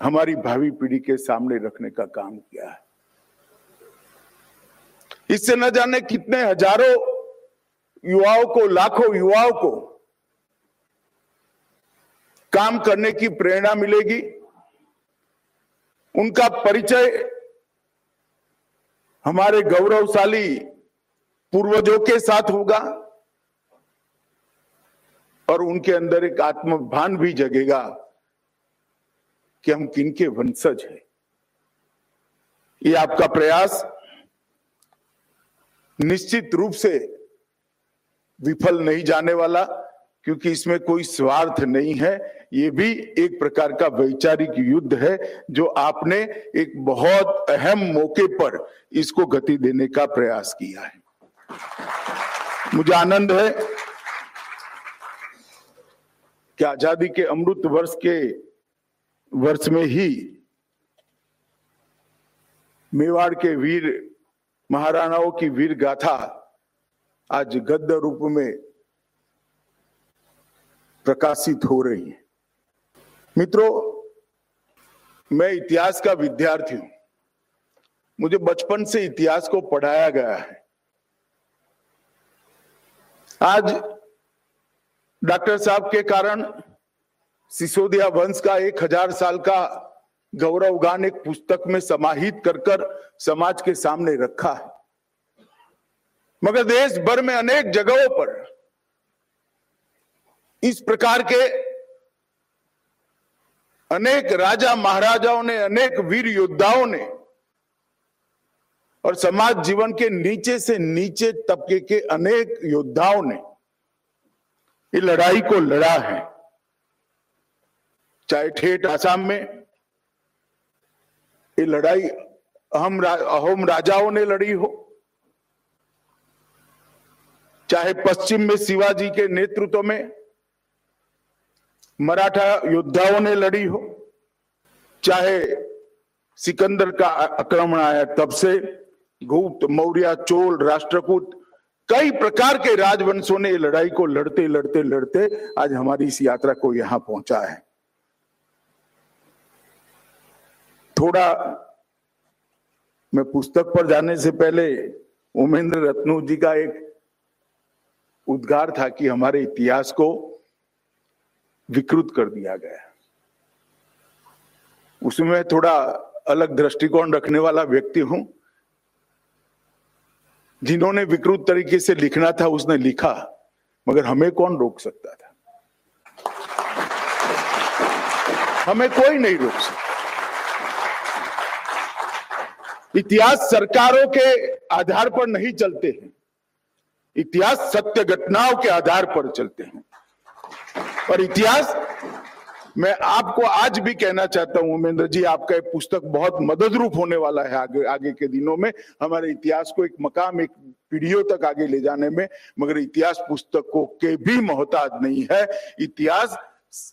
हमारी भावी पीढ़ी के सामने रखने का काम किया है। इससे न जाने कितने हज़ारों युवाओं को, लाखों युवाओं को काम करने की प्रेरणा मिलेगी। उनका परिचय हमारे गौरवशाली पूर्वजों के साथ होगा और उनके अंदर एक आत्मभान भी जगेगा कि हम किनके वंशज हैं। ये आपका प्रयास निश्चित रूप से विफल नहीं जाने वाला, क्योंकि इसमें कोई स्वार्थ नहीं है। ये भी एक प्रकार का वैचारिक युद्ध है, जो आपने एक बहुत अहम मौके पर इसको गति देने का प्रयास किया है। मुझे आनंद है कि आज़ादी के अमृत वर्ष के वर्ष में ही मेवाड़ के वीर, महाराणाओं की वीर गाथा आज गद्य रूप में प्रकाशित हो रही है। मित्रों, मैं इतिहास का विद्यार्थी हूँ। मुझे बचपन से इतिहास को पढ़ाया गया है। आज डॉक्टर साहब के कारण सिसोदिया वंश का एक हज़ार साल का गौरव गान एक पुस्तक में समाहित कर समाज के सामने रखा है। मगर देश भर में अनेक जगहों पर इस प्रकार के अनेक राजा महाराजाओं ने अनेक वीर योद्धाओं ने और समाज जीवन के नीचे से नीचे तबके के अनेक योद्धाओं ने ये लड़ाई को लड़ा है। चाहे ठेठ आसाम में ये लड़ाई हम रा, अहोम राजाओं ने लड़ी हो चाहे पश्चिम में शिवाजी के नेतृत्व में मराठा योद्धाओं ने लड़ी हो, चाहे सिकंदर का आक्रमण आया तब से, गुप्त, मौर्य, चोल, राष्ट्रकूट, कई प्रकार के राजवंशों ने लड़ाई को लड़ते लड़ते लड़ते आज हमारी इस यात्रा को यहाँ पहुँचा है। थोड़ा मैं पुस्तक पर जाने से पहले उमेंद्र रत्नू जी का एक उद्गार था कि हमारे इतिहास को विकृत कर दिया गया उसमें थोड़ा अलग दृष्टिकोण रखने वाला व्यक्ति हूँ। जिन्होंने विकृत तरीके से लिखना था, उसने लिखा, मगर हमें कौन रोक सकता था? हमें कोई नहीं रोक सकता। इतिहास सरकारों के आधार पर नहीं चलते हैं। इतिहास सत्य घटनाओं के आधार पर चलते हैं। और इतिहास, मैं आपको आज भी कहना चाहता हूँ, उमेंद्र जी, आपका एक पुस्तक बहुत मदद रूप होने वाला है आगे आगे के दिनों में। हमारे इतिहास को एक मकाम, एक पीढ़ियों तक आगे ले जाने में, मगर इतिहास पुस्तकों के भी मोहताज नहीं है। इतिहास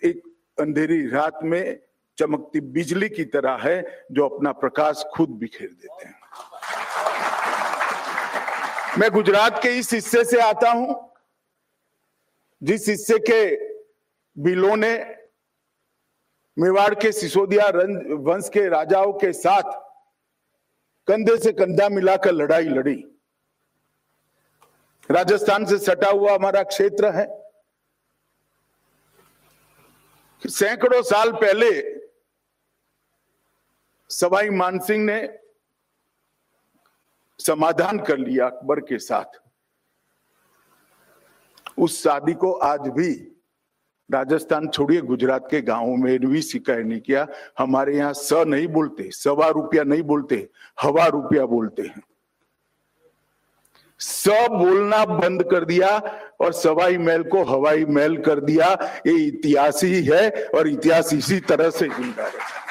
एक अंधेरी रात में चमकती बिजली की तरह है, जो अपना प्रकाश खुद बिखेर देते हैं। मैं गुजरात के इस हिस्से से आता हूँ, जिस हिस्से के बिलों ने मेवाड़ के सिसोदिया वंश के राजाओं के साथ कंधे से कंधा मिलाकर लड़ाई लड़ी। राजस्थान से सटा हुआ हमारा क्षेत्र है। सैकड़ों साल पहले सवाई मानसिंह ने समाधान कर लिया अकबर के साथ। उस शादी को आज भी राजस्थान छोड़िए, गुजरात के गाँवों में भी शिकायत नहीं किया। हमारे यहाँ स नहीं बोलते, सवा रुपया नहीं बोलते, हवा रुपया बोलते हैं। स बोलना बंद कर दिया और सवाई महल को हवाई महल कर दिया। ये इतिहास ही है और इतिहास इसी तरह से ज़िंदा रहेगा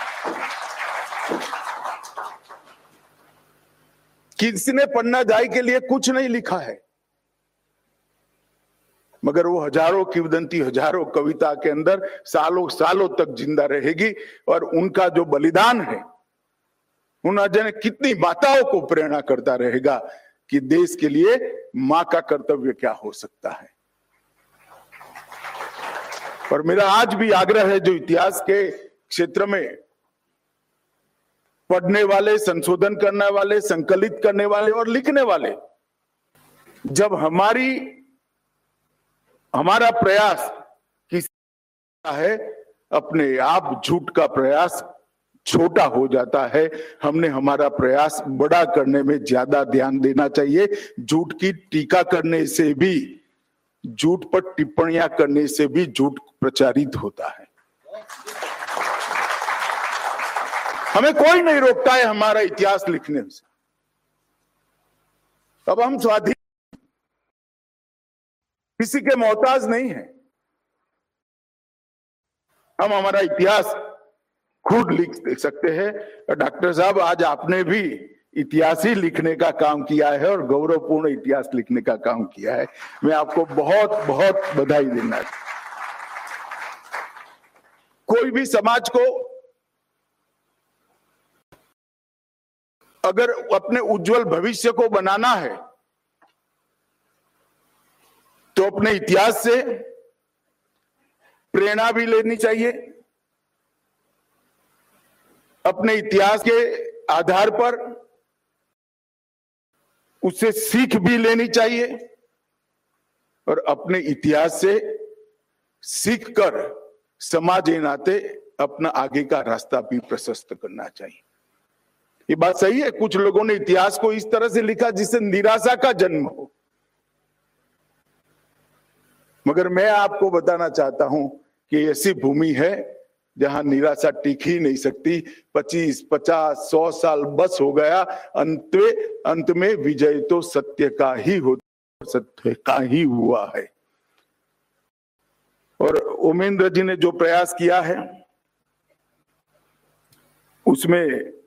किसने पन्ना जाय के लिए कुछ नहीं लिखा है। मगर वो हज़ारों किवदंती हज़ारों कविता के अंदर सालों सालों तक ज़िंदा रहेगी और उनका जो बलिदान है, उन ने कितनी माताओं को प्रेरणा करता रहेगा कि देश के लिए माँ का कर्तव्य क्या हो सकता है। और मेरा आज भी आग्रह है जो इतिहास के क्षेत्र में पढ़ने वाले, संशोधन करने वाले, संकलित करने वाले और लिखने वाले। जब हमारी, हमारा प्रयास किस है, अपने आप झूठ का प्रयास छोटा हो जाता है। हमने हमारा प्रयास बड़ा करने में ज़्यादा ध्यान देना चाहिए। झूठ की टीका करने से भी, झूठ पर टिप्पणियाँ करने से भी झूठ प्रचारित होता है। हमें कोई नहीं रोकता है हमारा इतिहास लिखने से। अब हम स्वाधीन किसी के मोहताज नहीं है। हम हमारा इतिहास खुद लिख सकते हैं। डॉक्टर साहब, आज आपने भी इतिहास ही लिखने का काम किया है और गौरवपूर्ण इतिहास लिखने का काम किया है। मैं आपको बहुत बहुत बधाई देना कोई भी समाज को अगर अपने उज्जवल भविष्य को बनाना है तो अपने इतिहास से प्रेरणा भी लेनी चाहिए। अपने इतिहास के आधार पर उससे सीख भी लेनी चाहिए और अपने इतिहास से सीख कर समाज नाते अपना आगे का रास्ता भी प्रशस्त करना चाहिए। ये बात सही है? कुछ लोगों ने इतिहास को इस तरह से लिखा जिससे निराशा का जन्म हो। मगर मैं आपको बताना चाहता हूँ कि ऐसी भूमि है जहाँ निराशा टिक ही नहीं सकती। पच्चीस, पचास, सौ साल बस हो गया। अंत अंत में विजय तो सत्य का ही हो, सत्य का ही हुआ है। और उमेंद्र जी ने जो प्रयास किया है, उसमें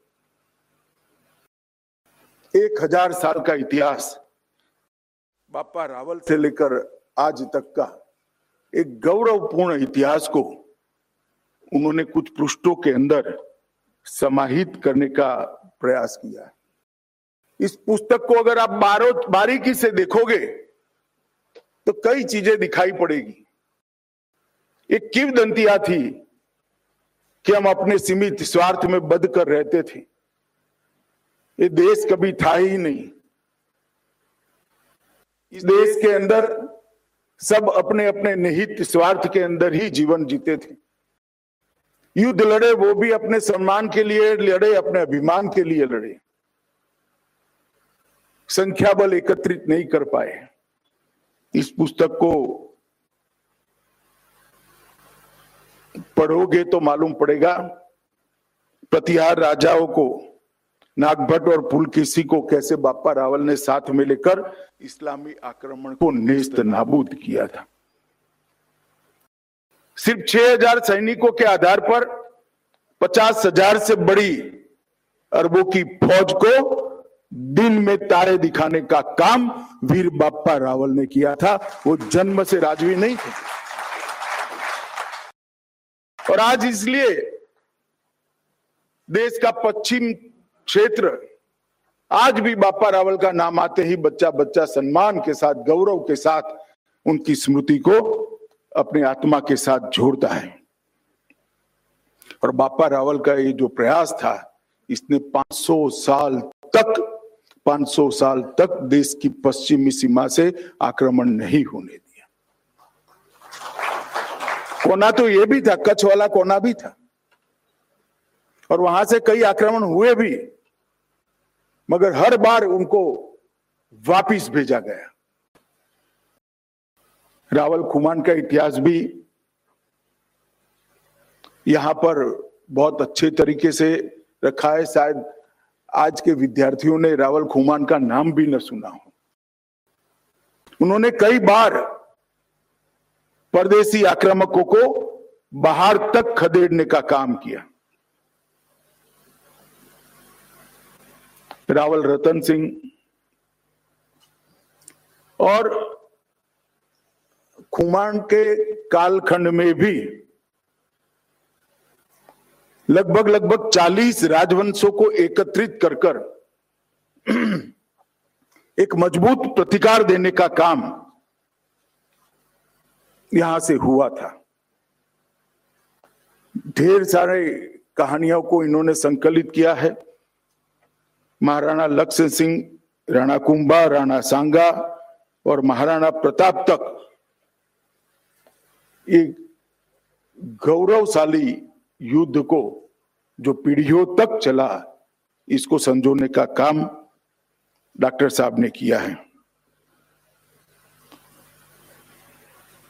एक हज़ार साल का इतिहास बापा रावल से लेकर आज तक का एक गौरवपूर्ण इतिहास को उन्होंने कुछ पृष्ठों के अंदर समाहित करने का प्रयास किया इस पुस्तक को अगर आप बारो, बारीकी से देखोगे तो कई चीज़ें दिखाई पड़ेगी। एक किवदंतिया थी कि हम अपने सीमित स्वार्थ में बद कर रहते थे। ये देश कभी था ही नहीं। इस देश के अंदर सब अपने अपने निहित स्वार्थ के अंदर ही जीवन जीते थे। युद्ध लड़े, वो भी अपने सम्मान के लिए लड़े, अपने अभिमान के लिए लड़े। संख्या बल एकत्रित नहीं कर पाए। इस पुस्तक को पढ़ोगे तो मालूम पड़ेगा। प्रतिहार राजाओं को नागभट्ट और पुलकेसी को कैसे बापा रावल ने साथ में लेकर इस्लामी आक्रमण को नेस्त नाबूद किया था? सिर्फ़ 6000 सैनिकों के आधार पर पचास हज़ार से बड़ी अरबों की फौज को दिन में तारे दिखाने का काम वीर बापा रावल ने किया था। वो जन्म से राजवी नहीं थे। और आज इसलिए देश का पश्चिम क्षेत्र। आज भी बापा रावल का नाम आते ही बच्चा बच्चा सम्मान के साथ, गौरव के साथ उनकी स्मृति को अपने आत्मा के साथ जोड़ता है। और बापा रावल का ये जो प्रयास था, इसने 500 साल तक 500 साल तक देश की पश्चिमी सीमा से आक्रमण नहीं होने दिया। कोना तो ये भी था, कच्छ वाला कोना भी था। और वहाँ से कई आक्रमण हुए भी, मगर हर बार उनको वापिस भेजा गया। रावल खुमान का इतिहास भी यहाँ पर बहुत अच्छे तरीके से रखा है। शायद आज के विद्यार्थियों ने रावल खुमान का नाम भी न सुना हो। उन्होंने कई बार परदेशी आक्रामकों को बाहर तक खदेड़ने का काम किया। रावल रतन सिंह और खुमान के कालखंड में भी लगभग लगभग 40 राजवंशों को एकत्रित कर कर एक मज़बूत प्रतिकार देने का काम यहाँ से हुआ था। ढेर सारे कहानियों को इन्होंने संकलित किया है। महाराणा लक्ष्मण सिंह, राणा कुंभा, राणा सांगा और महाराणा प्रताप तक। एक गौरवशाली युद्ध को, जो पीढ़ियों तक चला, इसको संजोने का काम डॉक्टर साहब ने किया है।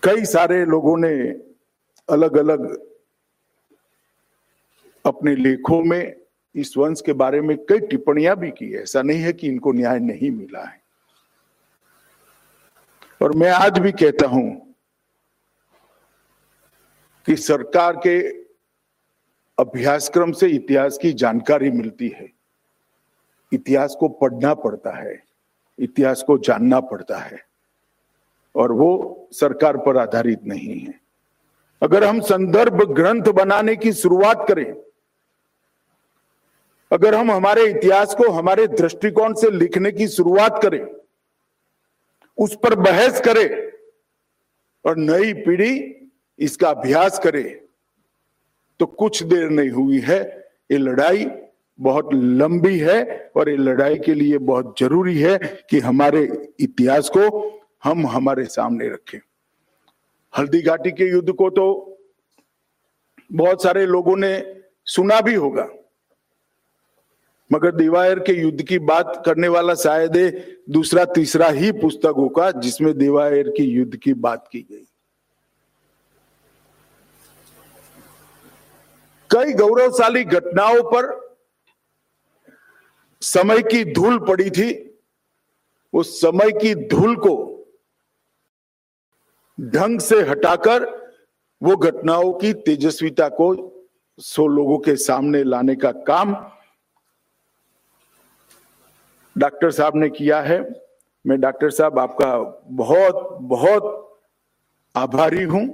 कई सारे लोगों ने अलग अलग अपने लेखों में इस वंश के बारे में कई टिप्पणियाँ भी की ऐसा नहीं है कि इनको न्याय नहीं मिला है। और मैं आज भी कहता हूँ कि सरकार के अभ्यासक्रम से इतिहास की जानकारी मिलती है। इतिहास को पढ़ना पड़ता है। इतिहास को जानना पड़ता है। और वो सरकार पर आधारित नहीं है। अगर हम संदर्भ ग्रंथ बनाने की शुरुआत करें अगर हम हमारे इतिहास को हमारे दृष्टिकोण से लिखने की शुरुआत करें, उस पर बहस करें और नई पीढ़ी इसका अभ्यास करे तो कुछ देर नहीं हुई है। ये लड़ाई बहुत लंबी है और ये लड़ाई के लिए बहुत ज़रूरी है कि हमारे इतिहास को हम हमारे सामने रखें। हल्दी घाटी के युद्ध को तो बहुत सारे लोगों ने सुना भी होगा। मगर देवायर के युद्ध की बात करने वाला शायद दूसरा तीसरा ही पुस्तक होगा जिसमें देवायर की युद्ध की बात की गई। कई गौरवशाली घटनाओं पर समय की धूल पड़ी थी। उस समय की धूल को ढंग से हटाकर वो घटनाओं की तेजस्विता को सो लोगों के सामने लाने का काम डॉक्टर साहब ने किया है। मैं डॉक्टर साहब आपका बहुत बहुत आभारी हूँ,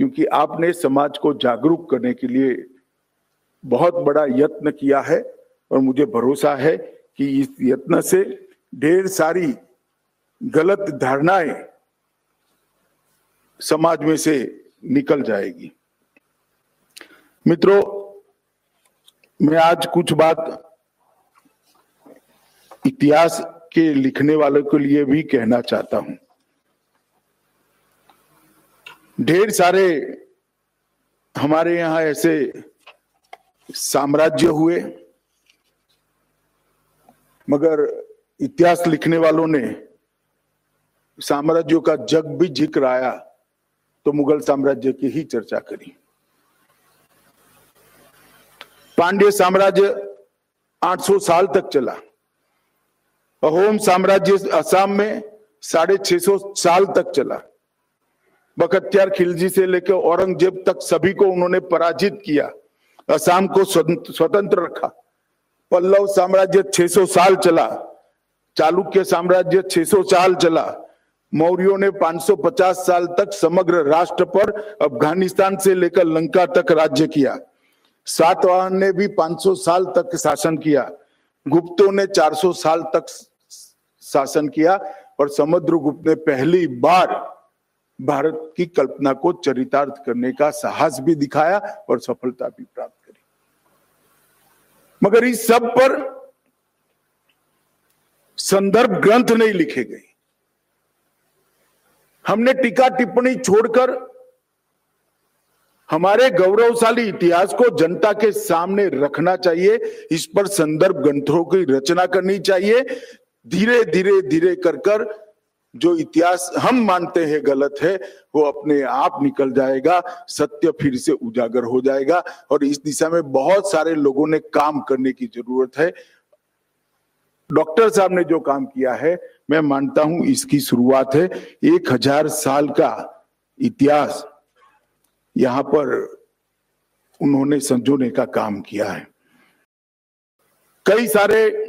क्योंकि आपने समाज को जागरूक करने के लिए बहुत बड़ा यत्न किया है और मुझे भरोसा है कि इस यत्न से ढेर सारी गलत धारणाएँ समाज में से निकल जाएगी। मित्रों, मैं आज कुछ बात इतिहास के लिखने वालों के लिए भी कहना चाहता हूँ। ढेर सारे हमारे यहाँ ऐसे साम्राज्य हुए, मगर इतिहास लिखने वालों ने साम्राज्यों का जग भी ज़िक्र आया तो मुगल साम्राज्य की ही चर्चा करी। पांड्य साम्राज्य 800 साल तक चला। अहोम साम्राज्य असम में साढ़े छह सौ साल तक चला। बखत्यार खिलजी से लेकर औरंगज़ेब तक सभी को उन्होंने पराजित किया। असम को स्वतंत्र रखा। पल्लव साम्राज्य 600 साल चला। चालुक्य साम्राज्य 600 साल चला। मौर्यों ने 550 साल तक समग्र राष्ट्र पर अफ़गानिस्तान से लेकर लंका तक राज्य किया। सातवाहन ने भी 500 साल तक शासन किया। गुप्तों ने 400 साल तक शासन किया और समुद्रगुप्त ने पहली बार भारत की कल्पना को चरितार्थ करने का साहस भी दिखाया और सफलता भी प्राप्त करी। मगर इस सब पर संदर्भ ग्रंथ नहीं लिखे गए। हमने टीका टिप्पणी छोड़कर हमारे गौरवशाली इतिहास को जनता के सामने रखना चाहिए, इस पर संदर्भ ग्रंथों की रचना करनी चाहिए धीरे धीरे धीरे कर कर जो इतिहास हम मानते हैं गलत है, वो अपने आप निकल जाएगा, सत्य फिर से उजागर हो जाएगा। और इस दिशा में बहुत सारे लोगों ने काम करने की ज़रूरत है। डॉक्टर साहब ने जो काम किया है, मैं मानता हूँ इसकी शुरुआत है। एक हज़ार साल का इतिहास यहाँ पर उन्होंने संजोने का काम किया है। कई सारे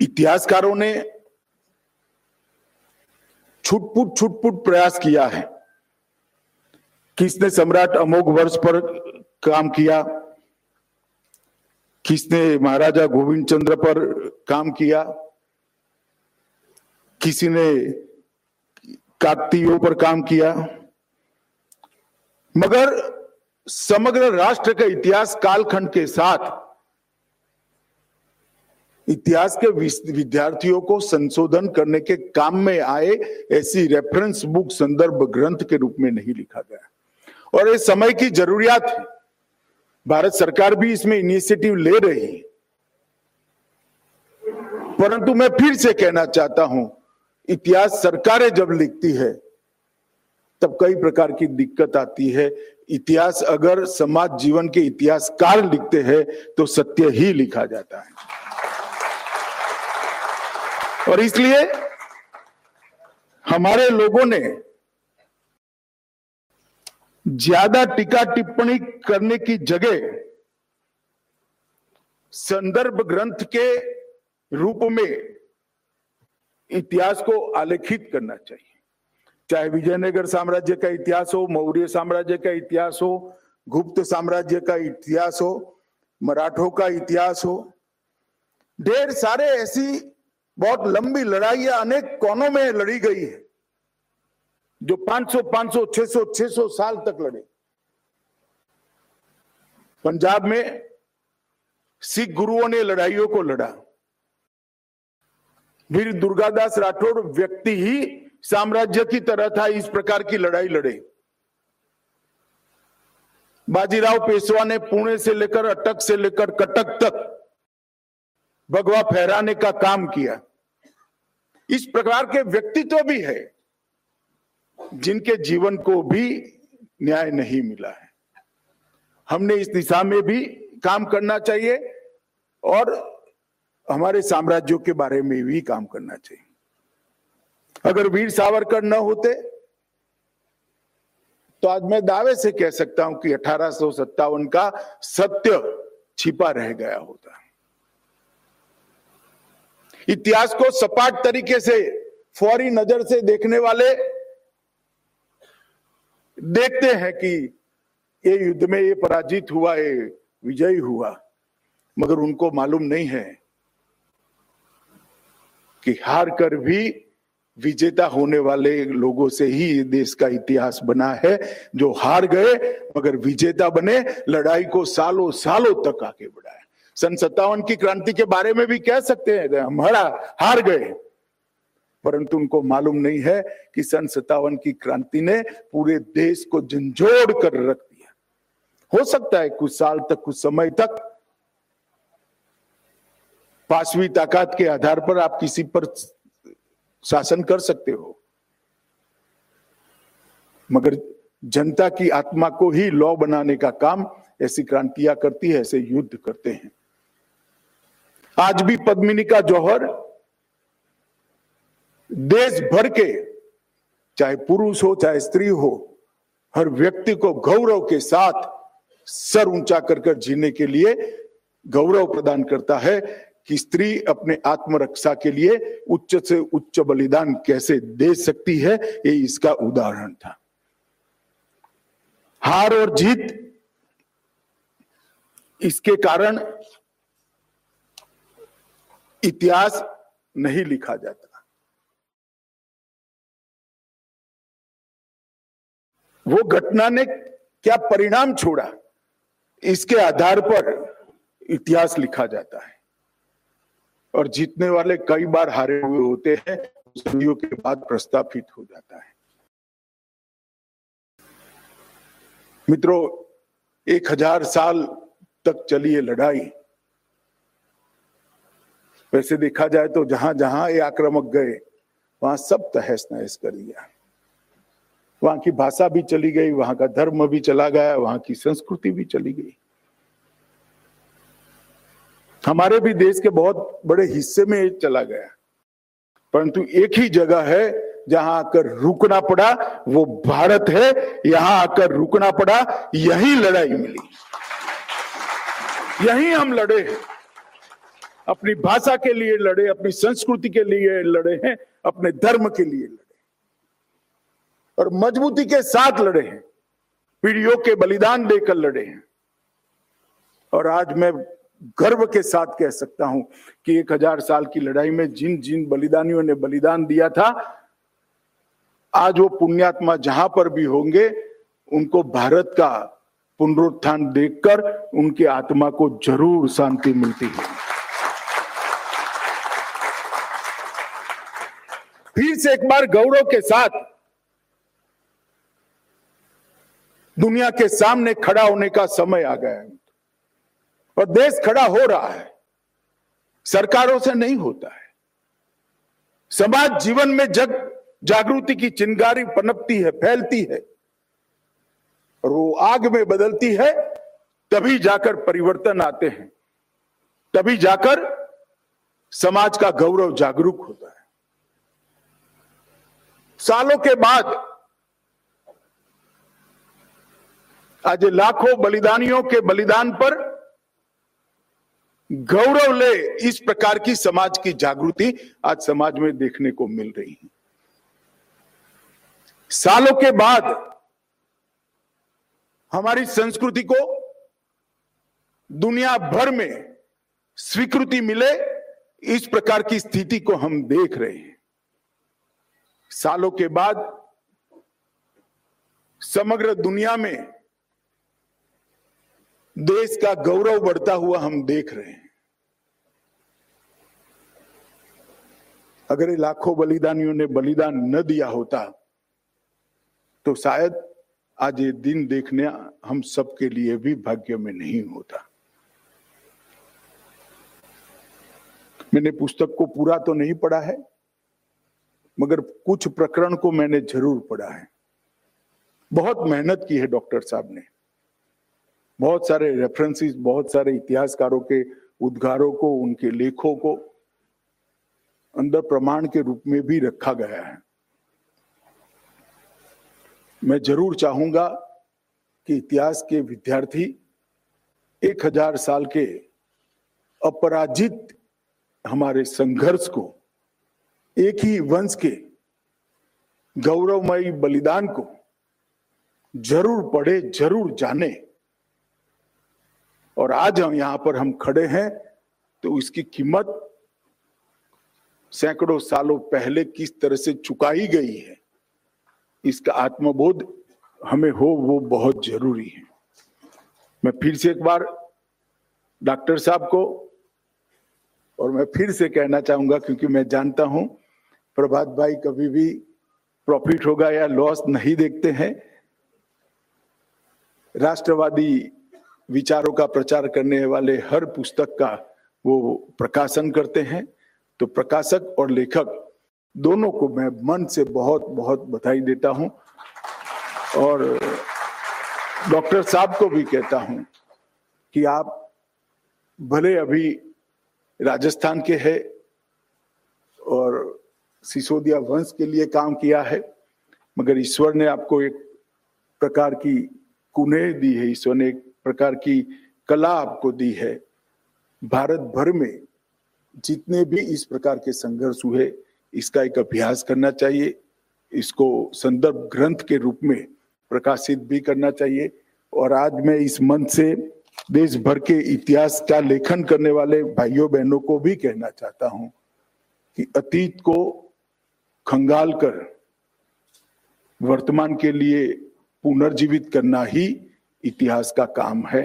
इतिहासकारों ने छुटपुट छुटपुट प्रयास किया है किसने सम्राट अमोघ वर्ष पर काम किया, किसने महाराजा गोविंद चंद्र पर काम किया किसी ने काकतीयों पर काम किया। मगर समग्र राष्ट्र का इतिहास कालखंड के साथ इतिहास के विद्यार्थियों को संशोधन करने के काम में आए ऐसी रेफरेंस बुक संदर्भ ग्रंथ के रूप में नहीं लिखा गया। और इस समय की जरूरियात है। भारत सरकार भी इसमें इनिशिएटिव ले रही है। परंतु मैं फिर से कहना चाहता हूँ, इतिहास सरकारें जब लिखती है, तब कई प्रकार की दिक्कत आती है। इतिहास अगर समाज जीवन के इतिहासकार लिखते हैं तो सत्य ही लिखा जाता है। और इसलिए हमारे लोगों ने ज़्यादा टीका टिप्पणी करने की जगह संदर्भ ग्रंथ के रूप में इतिहास को आलेखित करना चाहिए। चाहे विजयनगर साम्राज्य का इतिहास हो, मौर्य साम्राज्य का इतिहास हो, गुप्त साम्राज्य का इतिहास हो, मराठों का इतिहास हो, ढेर सारे ऐसी बहुत लंबी लड़ाई अनेक कोनों में लड़ी गई है, जो 500 500 600 600 साल तक लड़े। पंजाब में सिख गुरुओं ने लड़ाइयों को लड़ा। वीर दुर्गादास राठौड़ व्यक्ति ही साम्राज्य की तरह था, इस प्रकार की लड़ाई लड़े। बाजीराव पेशवा ने पुणे से लेकर अटक से लेकर कटक तक भगवा फहराने का काम किया। इस प्रकार के व्यक्तित्व भी है, जिनके जीवन को भी न्याय नहीं मिला है। हमने इस दिशा में भी काम करना चाहिए और हमारे साम्राज्यों के बारे में भी काम करना चाहिए। अगर वीर सावरकर न होते तो आज मैं दावे से कह सकता हूँ कि अठारह का सत्य छिपा रह गया होता। इतिहास को सपाट तरीके से, फौरी नज़र से देखने वाले देखते हैं कि ये युद्ध में ये पराजित हुआ, ये विजयी हुआ, मगर उनको मालूम नहीं है कि हार कर भी विजेता होने वाले लोगों से ही देश का इतिहास बना है, जो हार गए मगर विजेता बने, लड़ाई को सालों सालों तक आगे बढ़ाए। सन सत्तावन की क्रांति के बारे में भी कह सकते हैं हम हरा हार गए। परंतु उनको मालूम नहीं है कि सन सत्तावन की क्रांति ने पूरे देश को झंझोड़ कर रख दिया। हो सकता है कुछ साल तक, कुछ समय तक पांचवी ताकत के आधार पर आप किसी पर शासन कर सकते हो। मगर जनता की आत्मा को ही लॉ बनाने का काम ऐसी क्रांतियाँ करती है, ऐसे युद्ध करते हैं। आज भी पद्मिनी का जौहर देश भर के, चाहे पुरुष हो, चाहे स्त्री हो, हर व्यक्ति को गौरव के साथ सर ऊँचा कर कर जीने के लिए गौरव प्रदान करता है कि स्त्री अपने आत्मरक्षा के लिए उच्च से उच्च बलिदान कैसे दे सकती है, ये इसका उदाहरण था। हार और जीत, इसके कारण इतिहास नहीं लिखा जाता। वो घटना ने क्या परिणाम छोड़ा? इसके आधार पर इतिहास लिखा जाता है। और जीतने वाले कई बार हारे हुए होते हैं, सदियों के बाद प्रस्तापित हो जाता है। मित्रों, एक हज़ार साल तक चली ये लड़ाई वैसे देखा जाए तो जहाँ जहाँ ये आक्रामक गए, वहाँ सब तहस नहस कर दिया। वहाँ की भाषा भी चली गई, वहाँ का धर्म भी चला गया, वहाँ की संस्कृति भी चली गई। हमारे भी देश के बहुत बड़े हिस्से में चला गया। परंतु एक ही जगह है जहाँ आकर रुकना पड़ा, वो भारत है। यहाँ आकर रुकना पड़ा, यही लड़ाई मिली। यही हम लड़े हैं। अपनी भाषा के लिए लड़े, अपनी संस्कृति के लिए लड़े हैं, अपने धर्म के लिए लड़े और मजबूती के साथ लड़े हैं, पीढ़ियों के बलिदान देकर लड़े हैं। और आज मैं गर्व के साथ कह सकता हूँ कि एक हज़ार साल की लड़ाई में जिन जिन बलिदानियों ने बलिदान दिया था, आज वो पुण्यात्मा जहाँ पर भी होंगे, उनको भारत का पुनरुत्थान देखकर उनकी आत्मा को ज़रूर शांति मिलती है। फिर से एक बार गौरव के साथ दुनिया के सामने खड़ा होने का समय आ गया है। और देश खड़ा हो रहा है। सरकारों से नहीं होता है। समाज जीवन में जग जागृति की चिंगारी पनपती है, फैलती है। और वो आग में बदलती है, तभी जाकर परिवर्तन आते हैं। तभी जाकर समाज का गौरव जागरूक होता है। सालों के बाद आज लाखों बलिदानियों के बलिदान पर गौरव ले इस प्रकार की समाज की जागृति आज समाज में देखने को मिल रही है। सालों के बाद हमारी संस्कृति को दुनिया भर में स्वीकृति मिले, इस प्रकार की स्थिति को हम देख रहे हैं। सालों के बाद समग्र दुनिया में देश का गौरव बढ़ता हुआ हम देख रहे हैं। अगर लाखों बलिदानियों ने बलिदान न दिया होता तो शायद आज ये दिन देखने हम सबके लिए भी भाग्य में नहीं होता। मैंने पुस्तक को पूरा तो नहीं पढ़ा है मगर कुछ प्रकरण को मैंने ज़रूर पढ़ा है। बहुत मेहनत की है डॉक्टर साहब ने। बहुत सारे रेफरेंसेस बहुत सारे इतिहासकारों के उद्गारों को, उनके लेखों को अंदर प्रमाण के रूप में भी रखा गया है। मैं ज़रूर चाहूँगा कि इतिहास के विद्यार्थी एक हज़ार साल के अपराजित हमारे संघर्ष को एक ही वंश के गौरवमयी बलिदान को ज़रूर पढ़े, ज़रूर जाने। और आज हम यहाँ पर हम खड़े हैं तो इसकी कीमत सैकड़ों सालों पहले किस तरह से चुकाई गई है, इसका आत्मबोध हमें हो, वो बहुत ज़रूरी है। मैं फिर से एक बार डॉक्टर साहब को और मैं फिर से कहना चाहूँगा, क्योंकि मैं जानता हूँ प्रभात भाई कभी भी प्रॉफिट होगा या लॉस नहीं देखते हैं। राष्ट्रवादी विचारों का प्रचार करने वाले हर पुस्तक का वो प्रकाशन करते हैं। तो प्रकाशक और लेखक दोनों को मैं मन से बहुत बहुत बधाई देता हूँ। और डॉक्टर साहब को भी कहता हूँ कि आप भले अभी राजस्थान के हैं और सिसोदिया वंश के लिए काम किया है, मगर ईश्वर ने आपको एक प्रकार की कुनेह दी है, ईश्वर ने एक प्रकार की कला आपको दी है। भारत भर में जितने भी इस प्रकार के संघर्ष हुए, इसका एक अभ्यास करना चाहिए, इसको संदर्भ ग्रंथ के रूप में प्रकाशित भी करना चाहिए, और आज मैं इस मंच से देश भर के इतिहास का लेखन करने वाले भाइयों बहनों को भी कहना चाहता हूँ कि अतीत को खंगाल कर वर्तमान के लिए पुनर्जीवित करना ही इतिहास का काम है।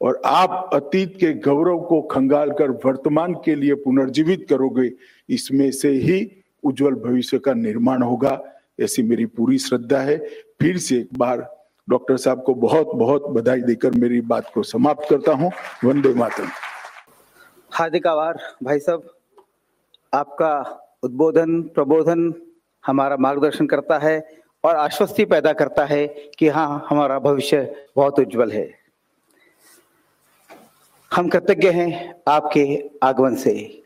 और आप अतीत के गौरव को खंगाल कर वर्तमान के लिए पुनर्जीवित करोगे, इसमें से ही उज्जवल भविष्य का निर्माण होगा, ऐसी मेरी पूरी श्रद्धा है। फिर से एक बार डॉक्टर साहब को बहुत बहुत बधाई देकर मेरी बात को समाप्त करता हूँ। वंदे मातरम। हार्दिक आभार भाई साहब। आपका उद्बोधन, प्रबोधन हमारा मार्गदर्शन करता है और आश्वस्ति पैदा करता है कि हाँ हमारा भविष्य बहुत उज्जवल है। हम कृतज्ञ हैं आपके आगमन से।